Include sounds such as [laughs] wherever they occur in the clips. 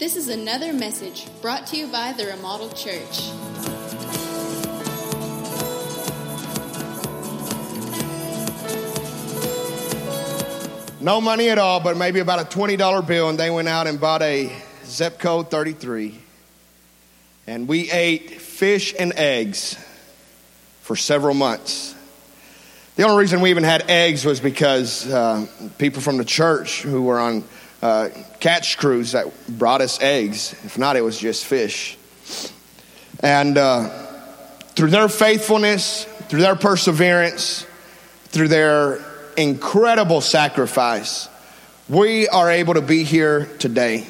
This is another message brought to you by the Remodeled Church. No money at all, but maybe about a $20 bill, and they went out and bought a zip code 33. And we ate fish and eggs for several months. The only reason we even had eggs was because uh, people from the church who were on uh, catch crews that brought us eggs. If not, it was just fish. And uh, through their faithfulness, through their perseverance, through their incredible sacrifice, we are able to be here today.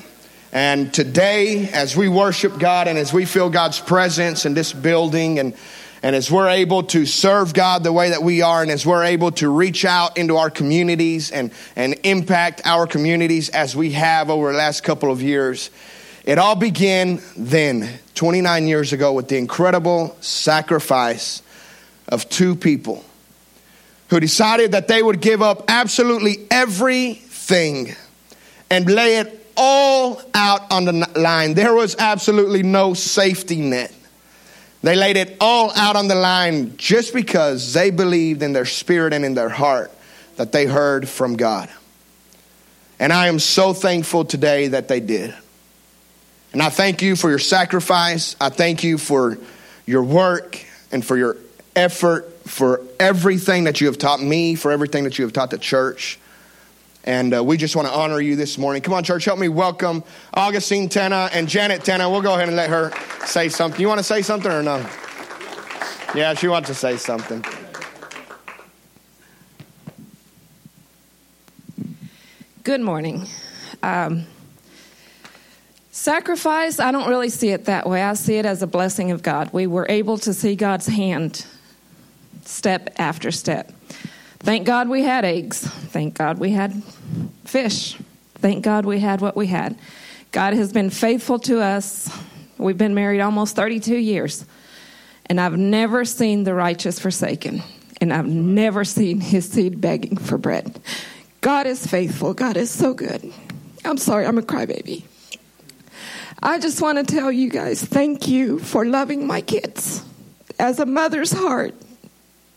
And today, as we worship God and as we feel God's presence in this building and and as we're able to serve God the way that we are, and as we're able to reach out into our communities and, and impact our communities as we have over the last couple of years, it all began then, 29 years ago, with the incredible sacrifice of two people who decided that they would give up absolutely everything and lay it all out on the line. There was absolutely no safety net. They laid it all out on the line just because they believed in their spirit and in their heart that they heard from God. And I am so thankful today that they did. And I thank you for your sacrifice. I thank you for your work and for your effort, for everything that you have taught me, for everything that you have taught the church. And uh, we just want to honor you this morning. Come on, church, help me welcome Augustine Tena and Janet Tena. We'll go ahead and let her say something. You want to say something or no? Yeah, she wants to say something. Good morning. Um, sacrifice, I don't really see it that way. I see it as a blessing of God. We were able to see God's hand step after step. Thank God we had eggs. Thank God we had fish. Thank God we had what we had. God has been faithful to us. We've been married almost 32 years, and I've never seen the righteous forsaken, and I've never seen his seed begging for bread. God is faithful. God is so good. I'm sorry, I'm a crybaby. I just want to tell you guys thank you for loving my kids. As a mother's heart,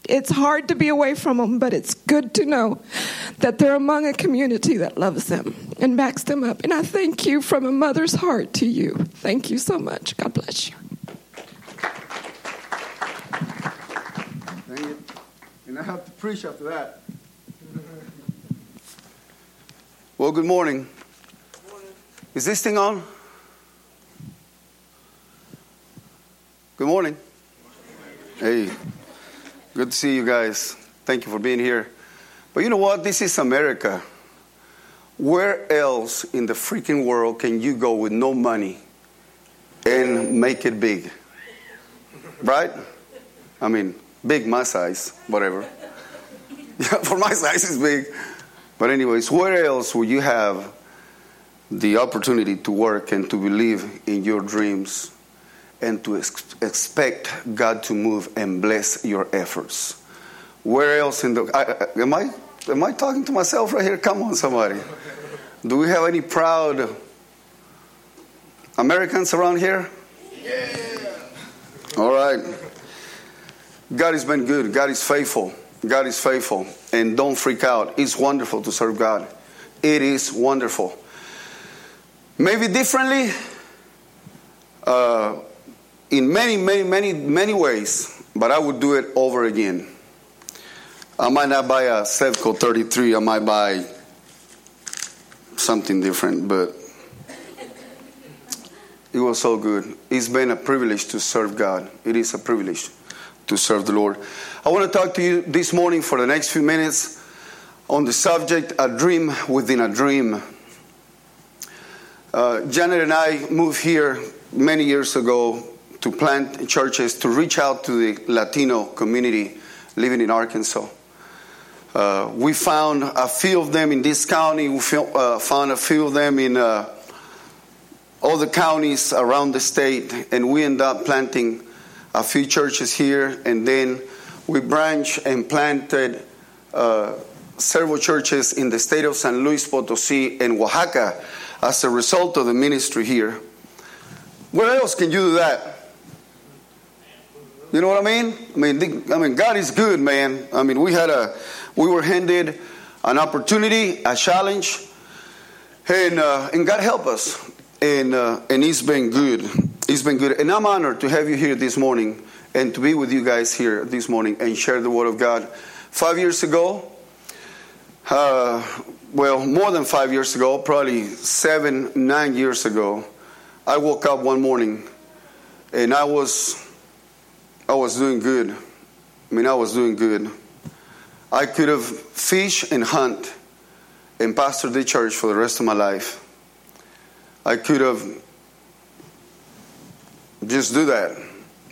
it's hard to be away from them, but it's good to know that they're among a community that loves them and backs them up. And I thank you from a mother's heart to you. Thank you so much. God bless you. Thank you. And I have to preach after that. Well, good morning. Good morning. Is this thing on? Good morning. Hey. Good to see you guys. Thank you for being here. But you know what? This is America. Where else in the freaking world can you go with no money and make it big? Right? I mean, big my size, whatever. Yeah, [laughs] for my size, it's big. But, anyways, where else will you have the opportunity to work and to believe in your dreams and to ex- expect God to move and bless your efforts. Where else in the I, am I am I talking to myself right here? Come on, somebody. Do we have any proud Americans around here? Yeah. All right. God has been good. God is faithful. God is faithful. And don't freak out. It's wonderful to serve God. It is wonderful. Maybe differently. Uh, in many, many, many, many ways, but I would do it over again. I might not buy a Sevco 33, I might buy something different, but it was so good. It's been a privilege to serve God. It is a privilege to serve the Lord. I want to talk to you this morning for the next few minutes on the subject a dream within a dream. Uh, Janet and I moved here many years ago to plant churches to reach out to the Latino community living in Arkansas. Uh, we found a few of them in this county. We uh, found a few of them in uh, all the counties around the state, and we end up planting a few churches here. And then we branched and planted uh, several churches in the state of San Luis Potosí and Oaxaca as a result of the ministry here. Where else can you do that? You know what I mean? I mean, I mean, God is good, man. I mean, we had a, we were handed an opportunity, a challenge, and uh, and God help us, and uh, and He's been good. He's been good, and I'm honored to have you here this morning and to be with you guys here this morning and share the Word of God. Five years ago, uh, well, more than five years ago, probably seven, nine years ago, I woke up one morning and I was, I was doing good. I mean, I was doing good. I could have fished and hunt and pastored the church for the rest of my life. I could have just do that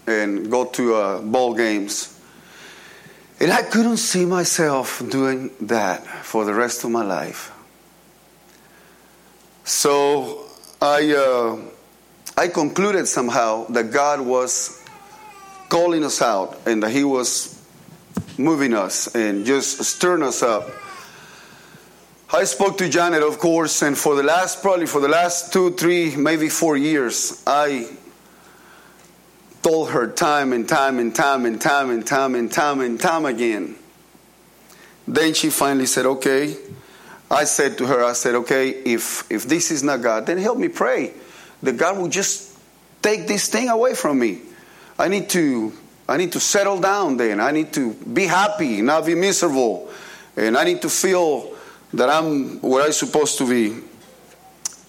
and go to uh, ball games. And I couldn't see myself doing that for the rest of my life. So I, uh, I concluded somehow that God was calling us out and that He was moving us and just stirring us up. I spoke to Janet, of course, and for the last, probably for the last two, three, maybe four years, I told her time and time and time and time and time and time and time again. Then she finally said, Okay. I said to her, I said, Okay, if, if this is not God, then help me pray that God will just take this thing away from me. I need to I need to settle down then. I need to be happy, not be miserable. And I need to feel that I'm where I'm supposed to be.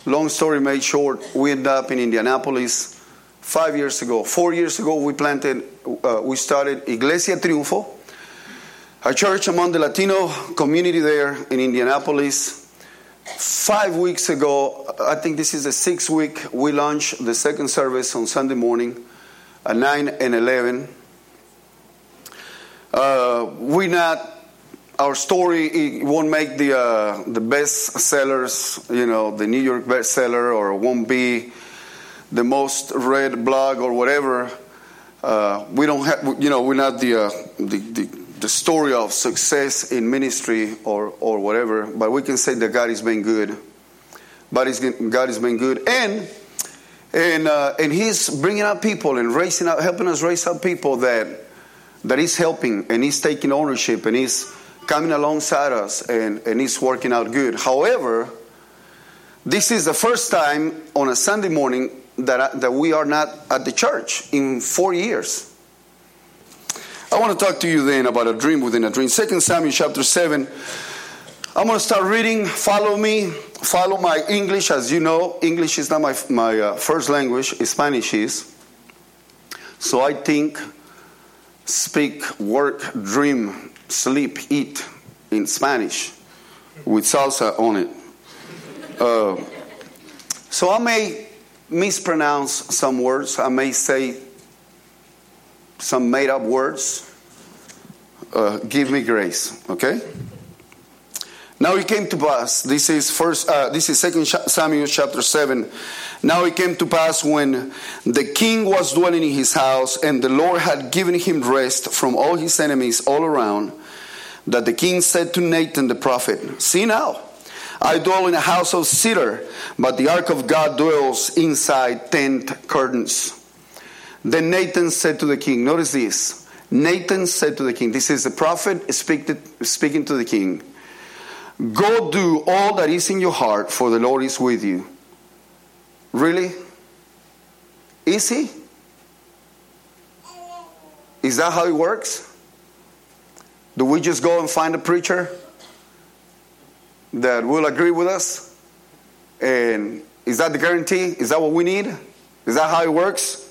Long story made short, we ended up in Indianapolis five years ago. Four years ago, we planted, uh, we started Iglesia Triunfo, a church among the Latino community there in Indianapolis. Five weeks ago, I think this is the sixth week, we launched the second service on Sunday morning at 9 and 11. Uh, we not our story won't make the uh, the best sellers, you know, the New York bestseller, or won't be the most read blog or whatever. Uh, we don't have, you know, we're not the, uh, the, the, the, story of success in ministry or, or whatever, but we can say that God has been good. But God has been good. And, and, uh, and He's bringing up people and raising up, helping us raise up people that, that He's helping and He's taking ownership and He's coming alongside us and, and He's working out good. However, this is the first time on a Sunday morning that, that we are not at the church in four years. I want to talk to you then about a dream within a dream. Second Samuel chapter 7. I'm going to start reading. Follow me. Follow my English. As you know, English is not my, my uh, first language, Spanish is. So I think, speak, work, dream, sleep, eat in Spanish with salsa on it. Uh, so I may mispronounce some words. I may say some made up words. Uh, give me grace, okay? Now it came to pass. This is first. Uh, this is Second Samuel chapter seven. Now it came to pass when the king was dwelling in his house, and the Lord had given him rest from all his enemies all around, that the king said to Nathan the prophet, "See now." I dwell in a house of cedar, but the ark of God dwells inside tent curtains. Then Nathan said to the king, Notice this. Nathan said to the king, This is the prophet speaking to the king. Go do all that is in your heart, for the Lord is with you. Really? Is he? Is that how it works? Do we just go and find a preacher that will agree with us? And is that the guarantee? Is that what we need? Is that how it works?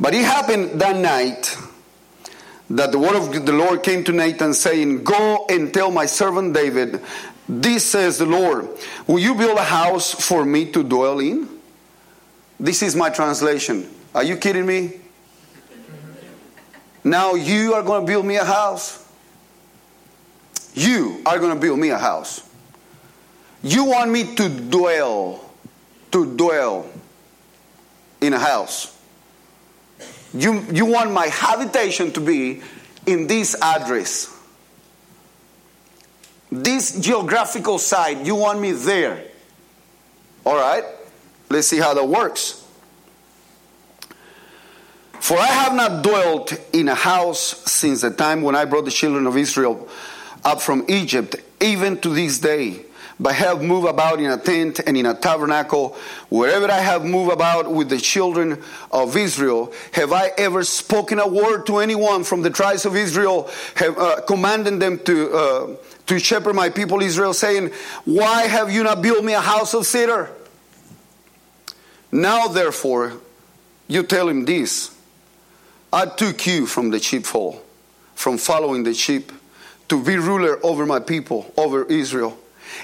But it happened that night that the word of the Lord came to Nathan saying, Go and tell my servant David, this says the Lord, Will you build a house for me to dwell in? This is my translation. Are you kidding me? Now you are going to build me a house? You are going to build me a house. You want me to dwell, to dwell in a house. You, you want my habitation to be in this address. this geographical site, you want me there. All right, let's see how that works. For I have not dwelt in a house since the time when I brought the children of Israel up from Egypt, even to this day. But have moved about in a tent and in a tabernacle. Wherever I have moved about with the children of Israel, have I ever spoken a word to anyone from the tribes of Israel, have uh, commanded them to uh, to shepherd my people Israel, saying, Why have you not built me a house of cedar? Now, therefore, you tell him this I took you from the sheepfold, from following the sheep, to be ruler over my people, over Israel.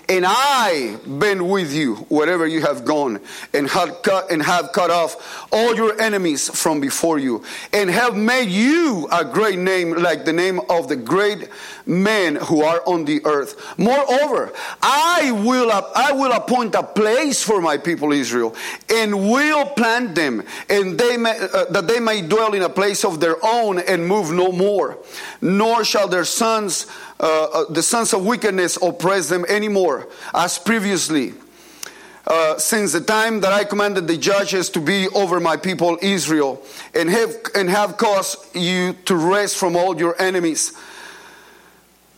And I been with you wherever you have gone, and have cut and have cut off all your enemies from before you, and have made you a great name, like the name of the great men who are on the earth. Moreover, I will I will appoint a place for my people Israel, and will plant them, and they may, uh, that they may dwell in a place of their own and move no more. Nor shall their sons uh, uh, the sons of wickedness oppress them anymore as previously. Uh, since the time that I commanded the judges to be over my people Israel, and have and have caused you to rest from all your enemies.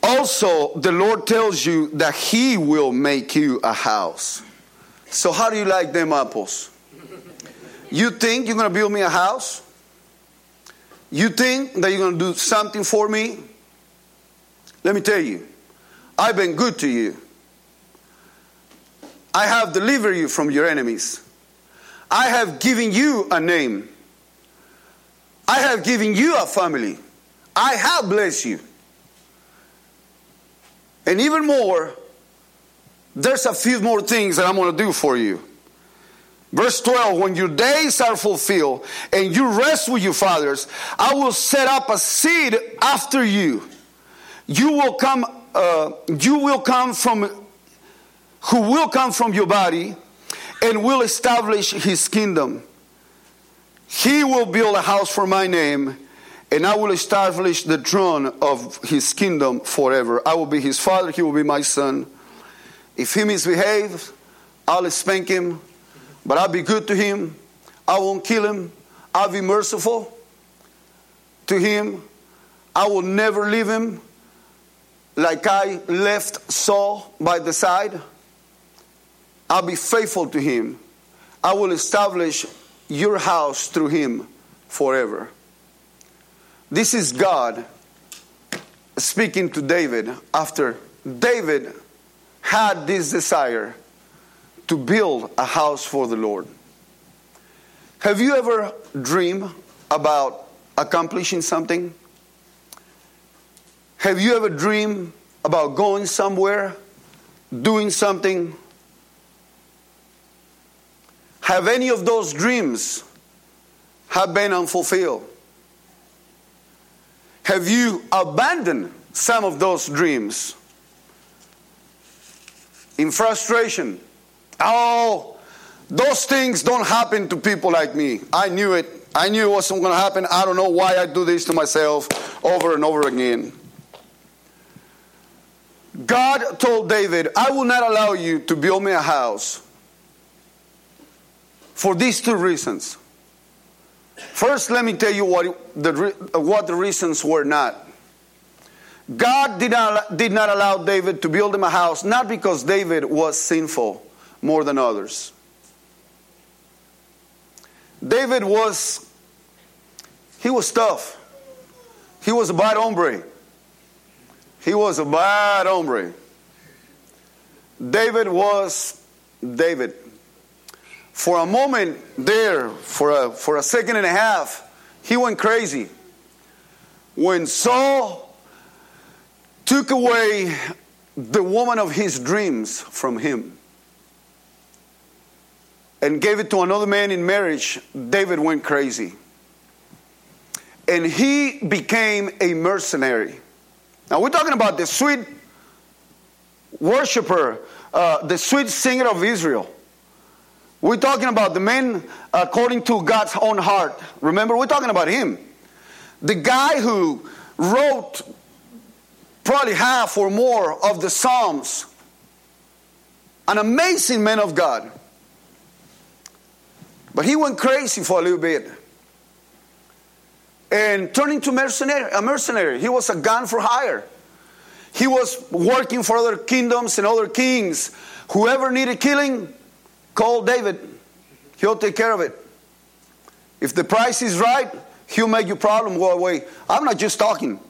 Also, the Lord tells you that He will make you a house. So, how do you like them apples? You think you're going to build me a house? You think that you're going to do something for me? Let me tell you, I've been good to you. I have delivered you from your enemies. I have given you a name. I have given you a family. I have blessed you. And even more, there's a few more things that I'm going to do for you. Verse 12 When your days are fulfilled and you rest with your fathers, I will set up a seed after you you will come uh, you will come from who will come from your body and will establish his kingdom. He will build a house for my name and i will establish the throne of his kingdom forever. I will be his father he will be my son. If he misbehaves i'll spank him but i'll be good to him. I won't kill him. I'll be merciful to him. I will never leave him like I left Saul by the side. I'll be faithful to him. I will establish your house through him forever. This is God speaking to David after David had this desire to build a house for the Lord. Have you ever dreamed about accomplishing something? Have you ever dreamed about going somewhere, doing something? Have any of those dreams have been unfulfilled? Have you abandoned some of those dreams? In frustration. Oh, those things don't happen to people like me. I knew it. I knew it wasn't going to happen. I don't know why I do this to myself over and over again. God told David, I will not allow you to build me a house for these two reasons. First, let me tell you what the, what the reasons were not. God did not, did not allow David to build him a house, not because David was sinful more than others. David was, he was tough. He was a bad hombre. He was a bad hombre. David was David. For a moment there, for a, for a second and a half, he went crazy. When Saul took away the woman of his dreams from him and gave it to another man in marriage, David went crazy. And he became a mercenary. Now we're talking about the sweet worshiper, uh, the sweet singer of Israel. We're talking about the man according to God's own heart. Remember, we're talking about him. The guy who wrote probably half or more of the Psalms. An amazing man of God. But he went crazy for a little bit and turned into mercenary, a mercenary. He was a gun for hire. He was working for other kingdoms and other kings. Whoever needed killing, call David. He'll take care of it. If the price is right, he'll make your problem go away. I'm not just talking.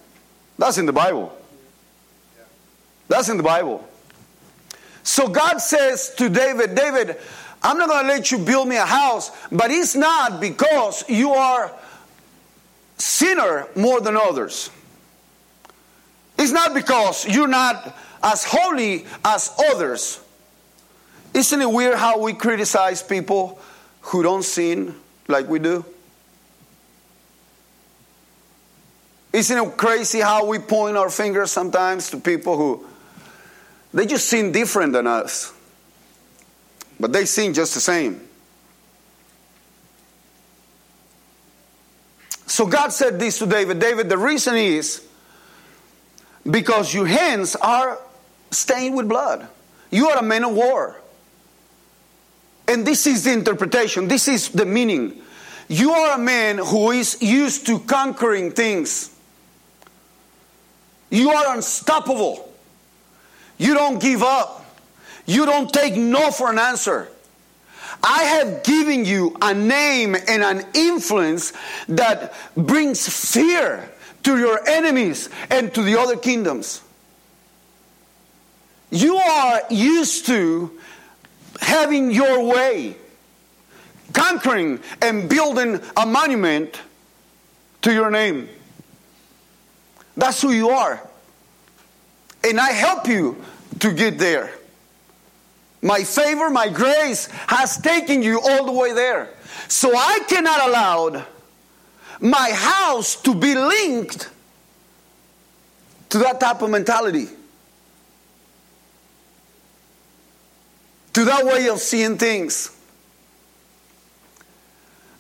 That's in the Bible. That's in the Bible. So God says to David, David, I'm not going to let you build me a house, but it's not because you are sinner more than others. It's not because you're not as holy as others. Isn't it weird how we criticize people who don't sin like we do? Isn't it crazy how we point our fingers sometimes to people who they just sin different than us, but they sin just the same? So God said this to David David, the reason is because your hands are stained with blood. You are a man of war. And this is the interpretation, this is the meaning. You are a man who is used to conquering things. You are unstoppable. You don't give up. You don't take no for an answer. I have given you a name and an influence that brings fear to your enemies and to the other kingdoms. You are used to having your way, conquering and building a monument to your name. That's who you are. And I help you to get there. My favor, my grace has taken you all the way there. So I cannot allow my house to be linked to that type of mentality. To that way of seeing things.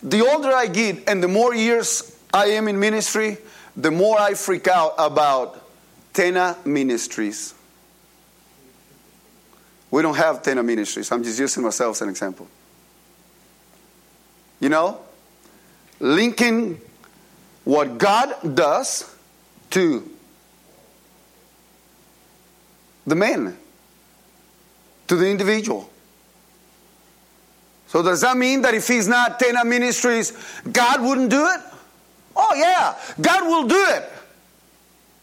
The older I get and the more years I am in ministry, the more I freak out about Tena Ministries. We don't have Tena Ministries. I'm just using myself as an example. You know, linking what God does to the man, to the individual. So, does that mean that if he's not Tena Ministries, God wouldn't do it? Oh, yeah, God will do it.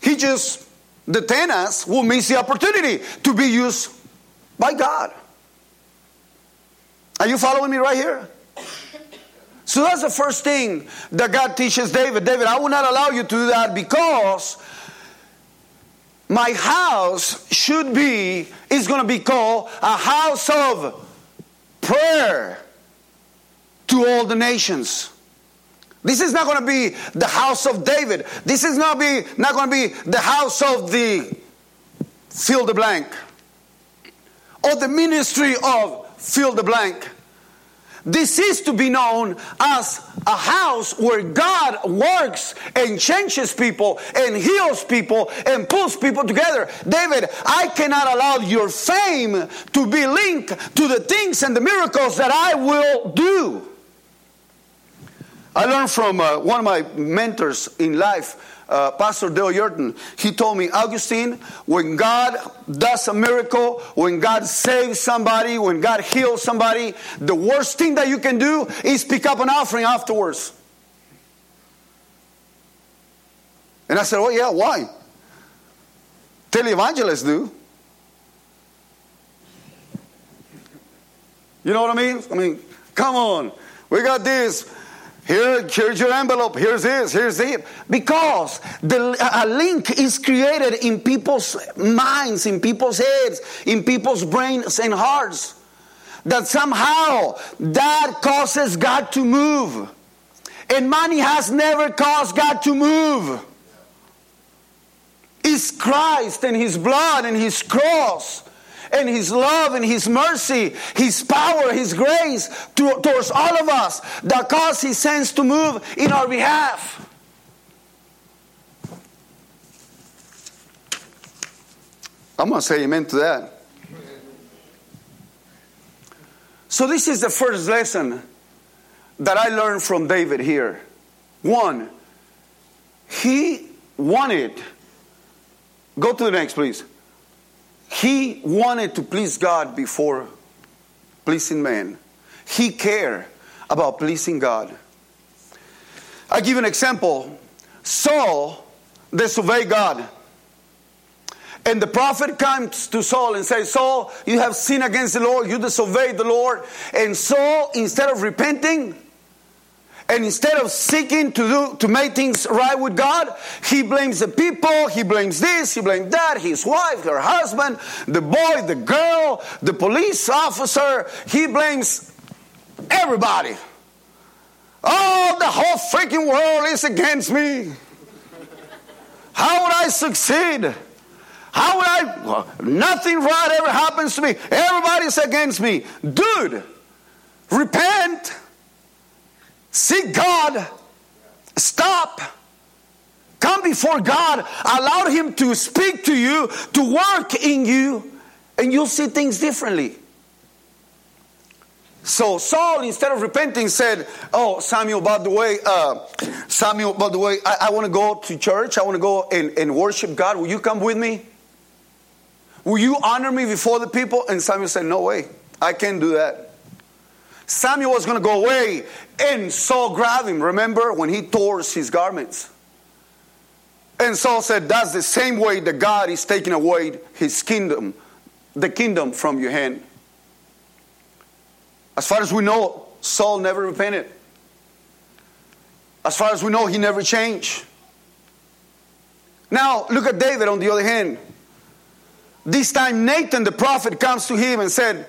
He just, the Tenas will miss the opportunity to be used by God. Are you following me right here? So that's the first thing that God teaches David. David, I will not allow you to do that because my house should be, is going to be called a house of prayer to all the nations. This is not going to be the house of David. This is not be not going to be the house of the fill the blank or the ministry of fill the blank. This is to be known as a house where God works and changes people and heals people and pulls people together. David, I cannot allow your fame to be linked to the things and the miracles that I will do. I learned from uh, one of my mentors in life uh, Pastor Dale Yurton, he told me, Augustine, when God does a miracle, when God saves somebody, when God heals somebody, the worst thing that you can do is pick up an offering afterwards. And I said, Oh, yeah, why? Televangelists do. You know what I mean? I mean, come on. We got this here, here's your envelope. Here's this. Here's it. Because the, a link is created in people's minds, in people's heads, in people's brains and hearts. That somehow that causes God to move. And money has never caused God to move. It's Christ and His blood and His cross and His love and His mercy, His power, His grace to, towards all of us that cause He sends to move in our behalf. I'm going to say amen to that. So, this is the first lesson that I learned from David here. One, he wanted, go to the next, please. He wanted to please God before pleasing man. He cared about pleasing God. I give an example. Saul disobeyed God. And the prophet comes to Saul and says, Saul, you have sinned against the Lord, you disobeyed the Lord. And Saul, instead of repenting, and instead of seeking to do to make things right with God, he blames the people, he blames this, he blames that, his wife, her husband, the boy, the girl, the police officer, he blames everybody. Oh, the whole freaking world is against me. How would I succeed? How would I? Nothing right ever happens to me. Everybody's against me. Dude, repent. Seek God. Stop. Come before God. Allow Him to speak to you, to work in you, and you'll see things differently. So Saul, instead of repenting, said, "Oh, Samuel, by the way, uh, Samuel, by the way, I, I want to go to church. I want to go and, and worship God. Will you come with me? Will you honor me before the people?" And Samuel said, "No way. I can't do that." Samuel was going to go away, and Saul grabbed him. Remember when he tore his garments? And Saul said, That's the same way that God is taking away his kingdom, the kingdom from your hand. As far as we know, Saul never repented. As far as we know, he never changed. Now, look at David on the other hand. This time, Nathan the prophet comes to him and said,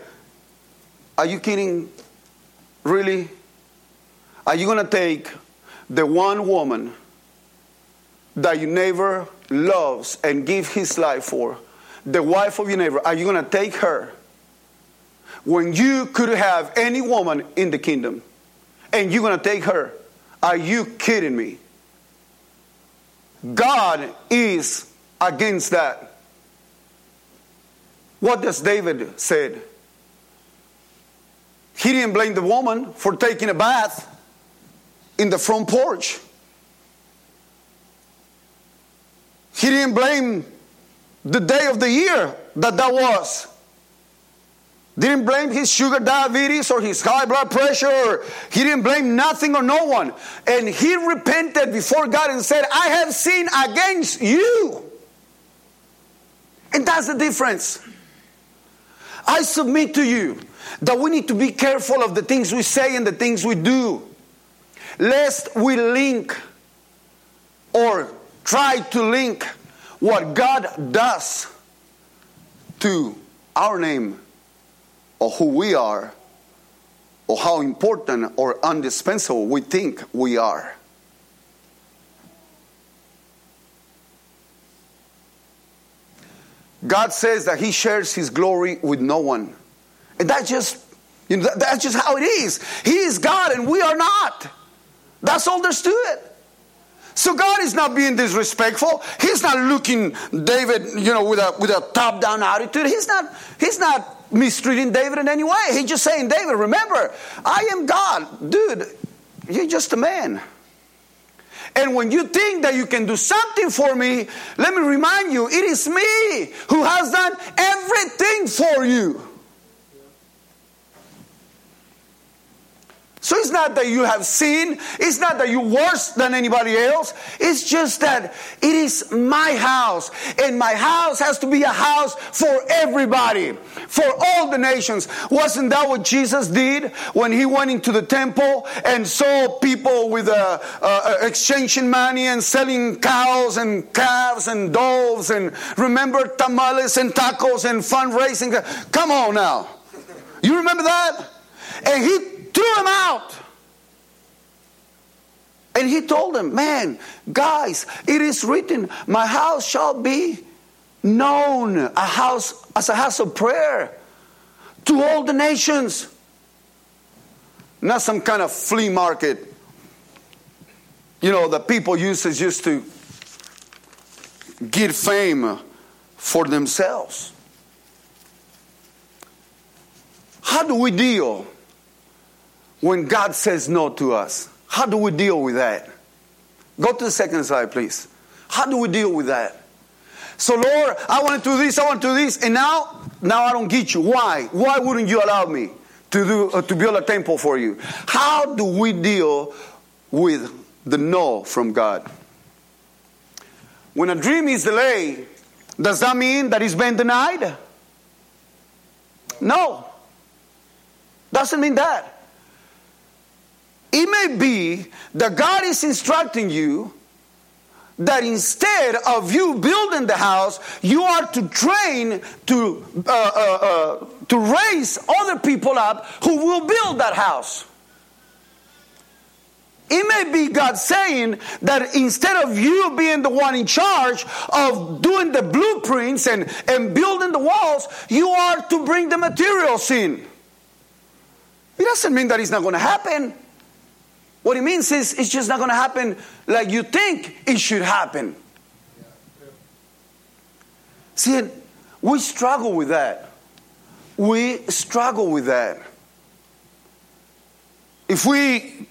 Are you kidding? Really? Are you going to take the one woman that your neighbor loves and give his life for, the wife of your neighbor, are you going to take her when you could have any woman in the kingdom and you're going to take her? Are you kidding me? God is against that. What does David said? He didn't blame the woman for taking a bath in the front porch. He didn't blame the day of the year that that was. Didn't blame his sugar diabetes or his high blood pressure. He didn't blame nothing or no one. And he repented before God and said, I have sinned against you. And that's the difference. I submit to you that we need to be careful of the things we say and the things we do, lest we link or try to link what God does to our name or who we are or how important or indispensable we think we are. God says that He shares His glory with no one. And that's just, you know, that's just how it is. He is God and we are not. That's all there's to it. So God is not being disrespectful. He's not looking David, you know, with a with a top down attitude. He's not he's not mistreating David in any way. He's just saying, David, remember, I am God. Dude, you're just a man. And when you think that you can do something for me, let me remind you, it is me who has done everything for you. So it's not that you have sinned. It's not that you're worse than anybody else. It's just that it is my house. And my house has to be a house for everybody, for all the nations. Wasn't that what Jesus did when he went into the temple and saw people with uh, uh, exchanging money and selling cows and calves and doves and remember tamales and tacos and fundraising? Come on now. You remember that? And he threw him out. And he told them, Man, guys, it is written, My house shall be known a house as a house of prayer to all the nations. Not some kind of flea market, you know, the people use as just to get fame for themselves. How do we deal when God says no to us? How do we deal with that? Go to the second slide, please. How do we deal with that? So, Lord, I want to do this, I want to do this, and now, now I don't get you. Why? Why wouldn't you allow me to do uh, to build a temple for you? How do we deal with the no from God? When a dream is delayed, does that mean that it's been denied? No. Doesn't mean that. It may be that God is instructing you that instead of you building the house, you are to train to, uh, uh, uh, to raise other people up who will build that house. It may be God saying that instead of you being the one in charge of doing the blueprints and, and building the walls, you are to bring the materials in. It doesn't mean that it's not going to happen. What it means is it's just not going to happen like you think it should happen. See, we struggle with that. We struggle with that. If we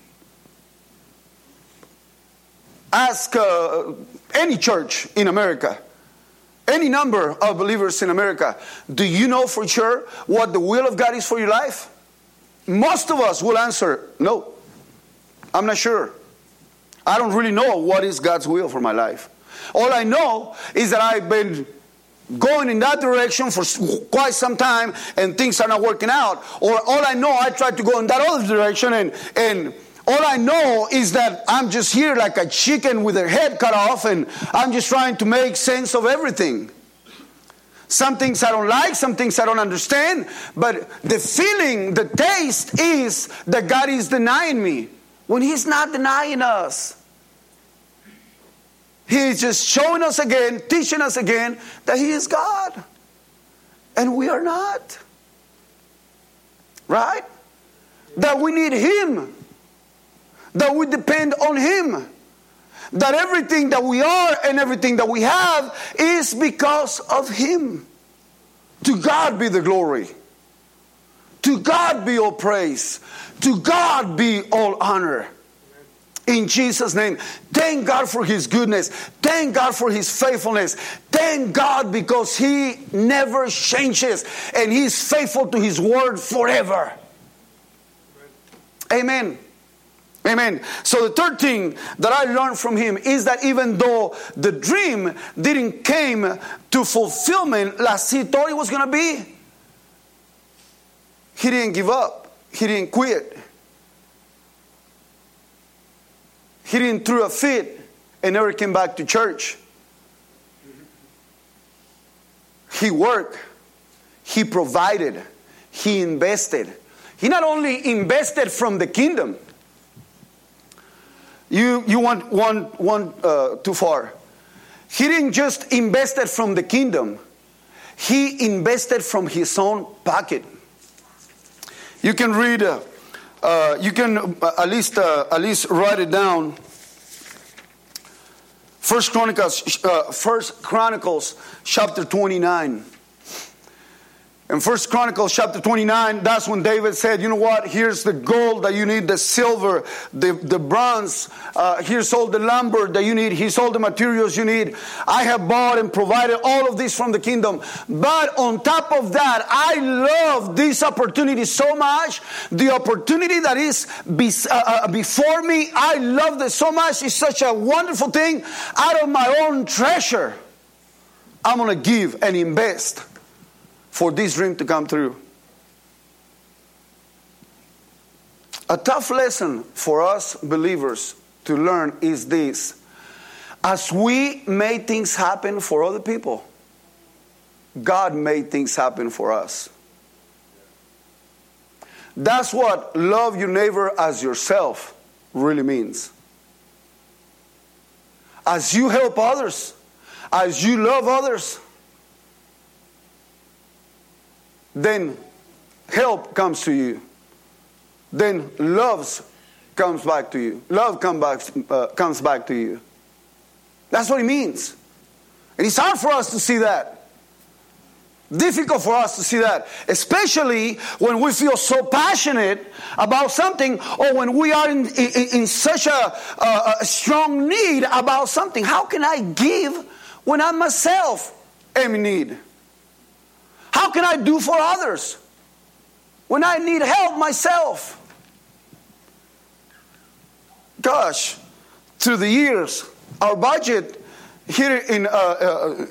ask uh, any church in America, any number of believers in America, do you know for sure what the will of God is for your life? Most of us will answer no. I'm not sure. I don't really know what is God's will for my life. All I know is that I've been going in that direction for quite some time and things are not working out. Or all I know, I tried to go in that other direction and, and all I know is that I'm just here like a chicken with their head cut off and I'm just trying to make sense of everything. Some things I don't like, some things I don't understand, but the feeling, the taste is that God is denying me when He's not denying us. He's just showing us again, teaching us again that He is God. And we are not. Right? That we need Him. That we depend on Him. That everything that we are and everything that we have is because of Him. To God be the glory. To God be all praise. To God be all honor. In Jesus' name, thank God for His goodness. Thank God for His faithfulness. Thank God because He never changes and He's faithful to His word forever. Amen. Amen. So the third thing that I learned from him is that even though the dream didn't came to fulfillment like he thought it was going to be, he didn't give up. He didn't quit. He didn't throw a fit and never came back to church. He worked. He provided. He invested. He not only invested from the kingdom. You, you want one, one uh, too far. He didn't just invest it from the kingdom. He invested from his own pocket. You can read, uh, uh, you can uh, at least uh, at least write it down. First Chronicles, uh, First Chronicles, chapter twenty nine. In First Chronicles chapter 29, that's when David said, you know what, here's the gold that you need, the silver, the, the bronze, uh, here's all the lumber that you need, here's all the materials you need. I have bought and provided all of this from the kingdom. But on top of that, I love this opportunity so much. The opportunity that is be, uh, uh, before me, I love this so much. It's such a wonderful thing. Out of my own treasure, I'm going to give and invest for this dream to come true. A tough lesson for us believers to learn is this as we made things happen for other people, God made things happen for us. That's what love your neighbor as yourself really means. As you help others, as you love others, then help comes to you. Then love comes back to you. Love come back, uh, comes back to you. That's what it means. And it's hard for us to see that. difficult for us to see that, especially when we feel so passionate about something or when we are in, in, in such a, a, a strong need about something. How can I give when I myself am in need? How can I do for others when I need help myself? Gosh, through the years, our budget here in uh, uh,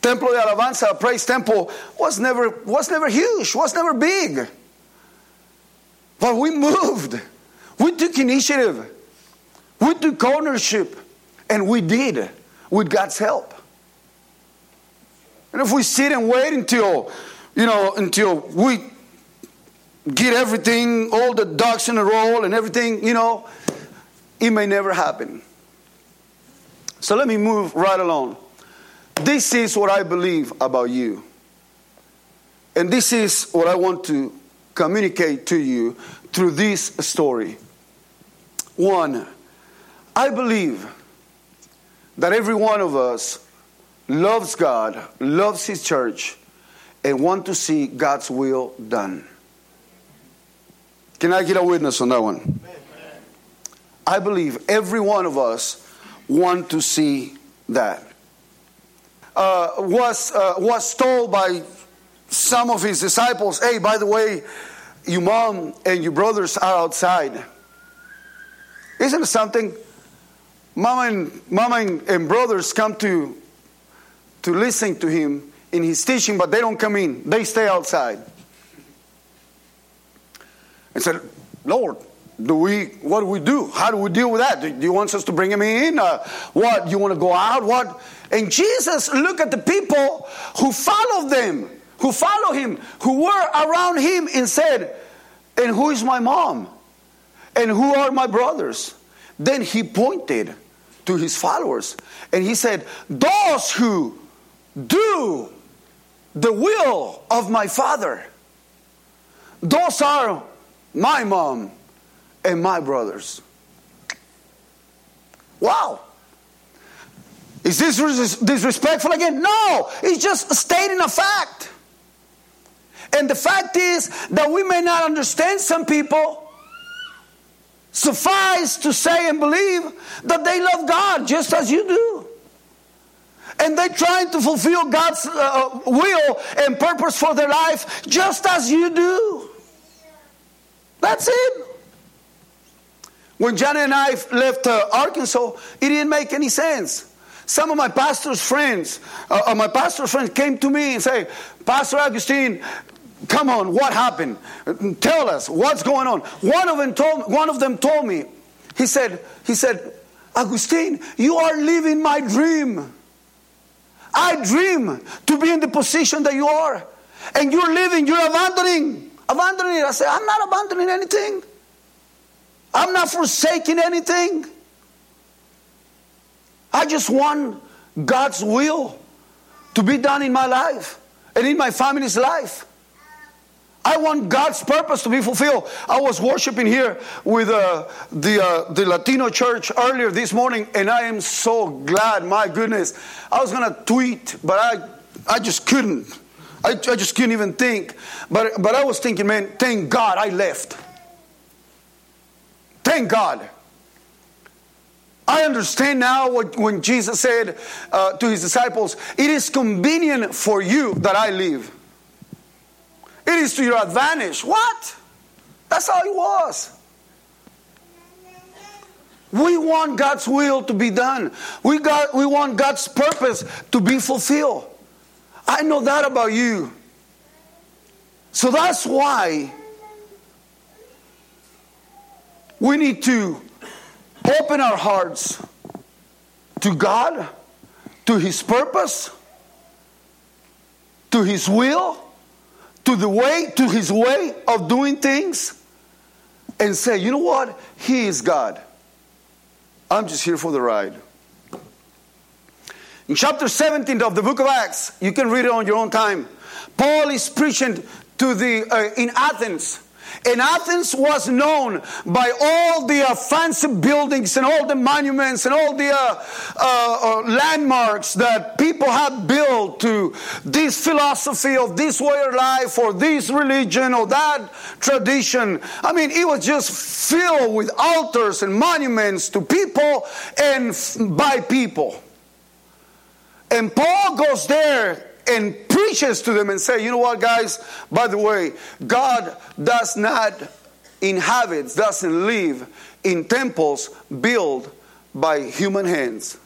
Templo de Alabanza, Praise Temple, was never, was never huge, was never big. But we moved. We took initiative. We took ownership. And we did with God's help. And if we sit and wait until, you know, until we get everything, all the ducks in a row and everything, you know, it may never happen. So let me move right along. This is what I believe about you. And this is what I want to communicate to you through this story. One, I believe that every one of us loves God, loves His church, and want to see God's will done. Can I get a witness on that one? I believe every one of us want to see that uh, was, uh, was told by some of his disciples, hey, by the way, your mom and your brothers are outside. Isn't it something? Mama and, mama and, and brothers come to, to listen to him in his teaching, but they don't come in. They stay outside. And said, Lord, do we what do we do? How do we deal with that? Do you want us to bring him in? Uh, what you want to go out? What? And jesus looked at the people who followed them who follow him who were around him and said and who is my mom? And who are my brothers? Then he pointed to his followers and he said those who do the will of my father those are my mom and my brothers. Wow. Is this disrespectful again? No, it's just stating a fact. And the fact is that we may not understand some people. Suffice to say and believe that they love God just as you do. And they're trying to fulfill God's uh, will and purpose for their life just as you do. That's it. When Johnny and I left uh, Arkansas, it didn't make any sense. Some of my pastor's friends, uh, uh, my pastor's friends came to me and say, Pastor Augustine, come on, what happened? Tell us what's going on. One of them told, one of them told me, he said, he said, Augustine, you are living my dream. I dream to be in the position that you are. And you're living, you're abandoning, abandoning it. I say, I'm not abandoning anything. I'm not forsaking anything. I just want God's will to be done in my life and in my family's life. I want God's purpose to be fulfilled. I was worshiping here with uh, the, uh, the Latino church earlier this morning, and I am so glad. My goodness. I was going to tweet, but I, I just couldn't. I, I just couldn't even think. But, but I was thinking, man, thank God I left. Thank God. I understand now what, when Jesus said uh, to his disciples, It is convenient for you that I leave. It is to your advantage. What? That's how it was. We want God's will to be done. We, got, we want God's purpose to be fulfilled. I know that about you. So that's why we need to open our hearts to God, to His purpose, to His will, to the way, to His way of doing things, and say, you know what? He is God. I'm just here for the ride. In chapter 17 of the book of Acts, you can read it on your own time. Paul is preaching to the uh, in Athens And Athens was known by all the uh, fancy buildings and all the monuments and all the uh, uh, uh, landmarks that people have built to this philosophy of this way of life or this religion or that tradition. I mean, it was just filled with altars and monuments to people and by people. And Paul goes there and preaches to them and say, you know what, guys? By the way, God does not inhabit, doesn't live in temples built by human hands.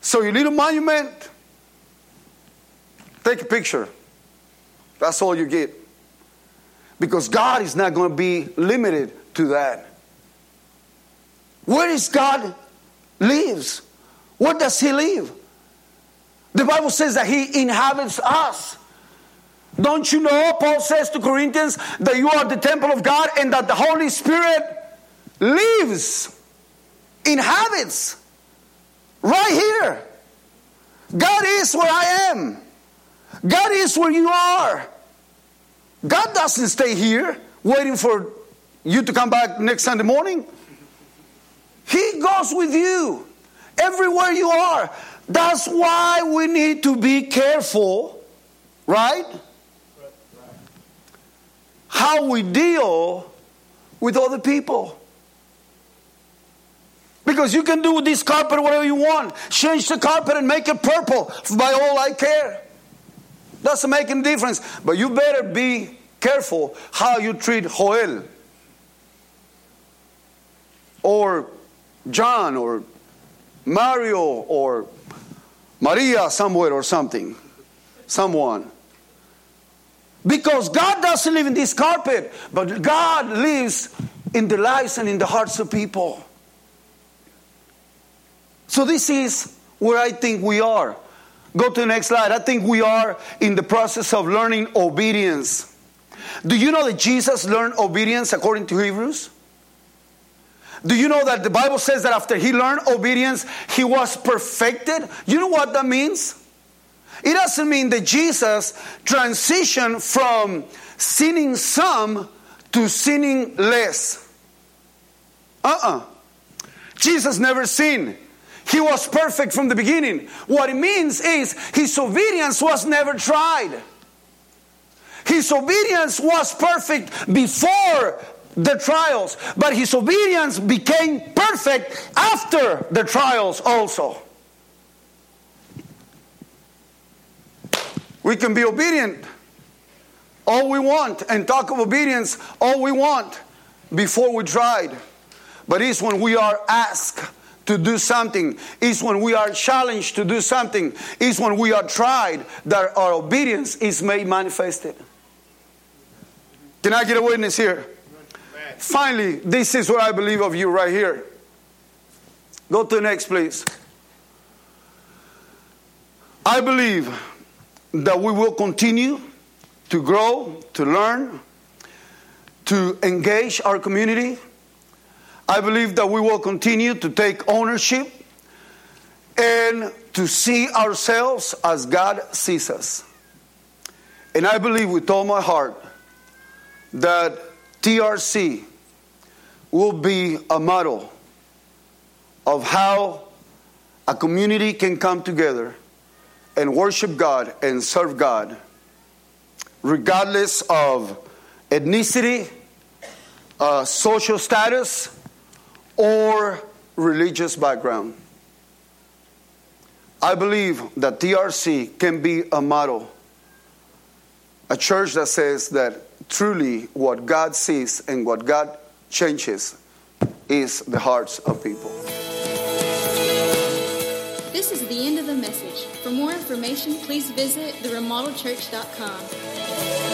So you need a monument, take a picture. That's all you get. Because God is not going to be limited to that. Where is God lives? Where does He live? The Bible says that He inhabits us. Don't you know, Paul says to Corinthians, that you are the temple of God and that the Holy Spirit lives, inhabits right here. God is where I am. God is where you are. God doesn't stay here waiting for you to come back next Sunday morning. He goes with you everywhere you are. That's why we need to be careful, right? How we deal with other people. Because you can do with this carpet whatever you want. Change the carpet and make it purple. By all I care. Doesn't make any difference. But you better be careful how you treat Joel. Or John or Mario or Maria somewhere or something. Someone. Because God doesn't live in this carpet, but God lives in the lives and in the hearts of people. So, this is where I think we are. Go to the next slide. I think we are in the process of learning obedience. Do you know that Jesus learned obedience according to Hebrews? Do you know that the Bible says that after he learned obedience, he was perfected? You know what that means? It doesn't mean that Jesus transitioned from sinning some to sinning less. Uh uh-uh. uh Jesus never sinned. He was perfect from the beginning. What it means is his obedience was never tried. His obedience was perfect before the trials, but his obedience became perfect after the trials also. We can be obedient all we want and talk of obedience all we want before we tried. But it's when we are asked to do something, it's when we are challenged to do something, it's when we are tried that our obedience is made manifested. Can I get a witness here? Finally, this is what I believe of you right here. Go to the next, please. I believe that we will continue to grow, to learn, to engage our community. I believe that we will continue to take ownership and to see ourselves as God sees us. And I believe with all my heart that TRC will be a model of how a community can come together and worship God and serve God, regardless of ethnicity, uh, social status, or religious background. I believe that TRC can be a model, a church that says that truly what God sees and what God changes is the hearts of people. This is the end of the message. For more information, please visit theremodeledchurch.com.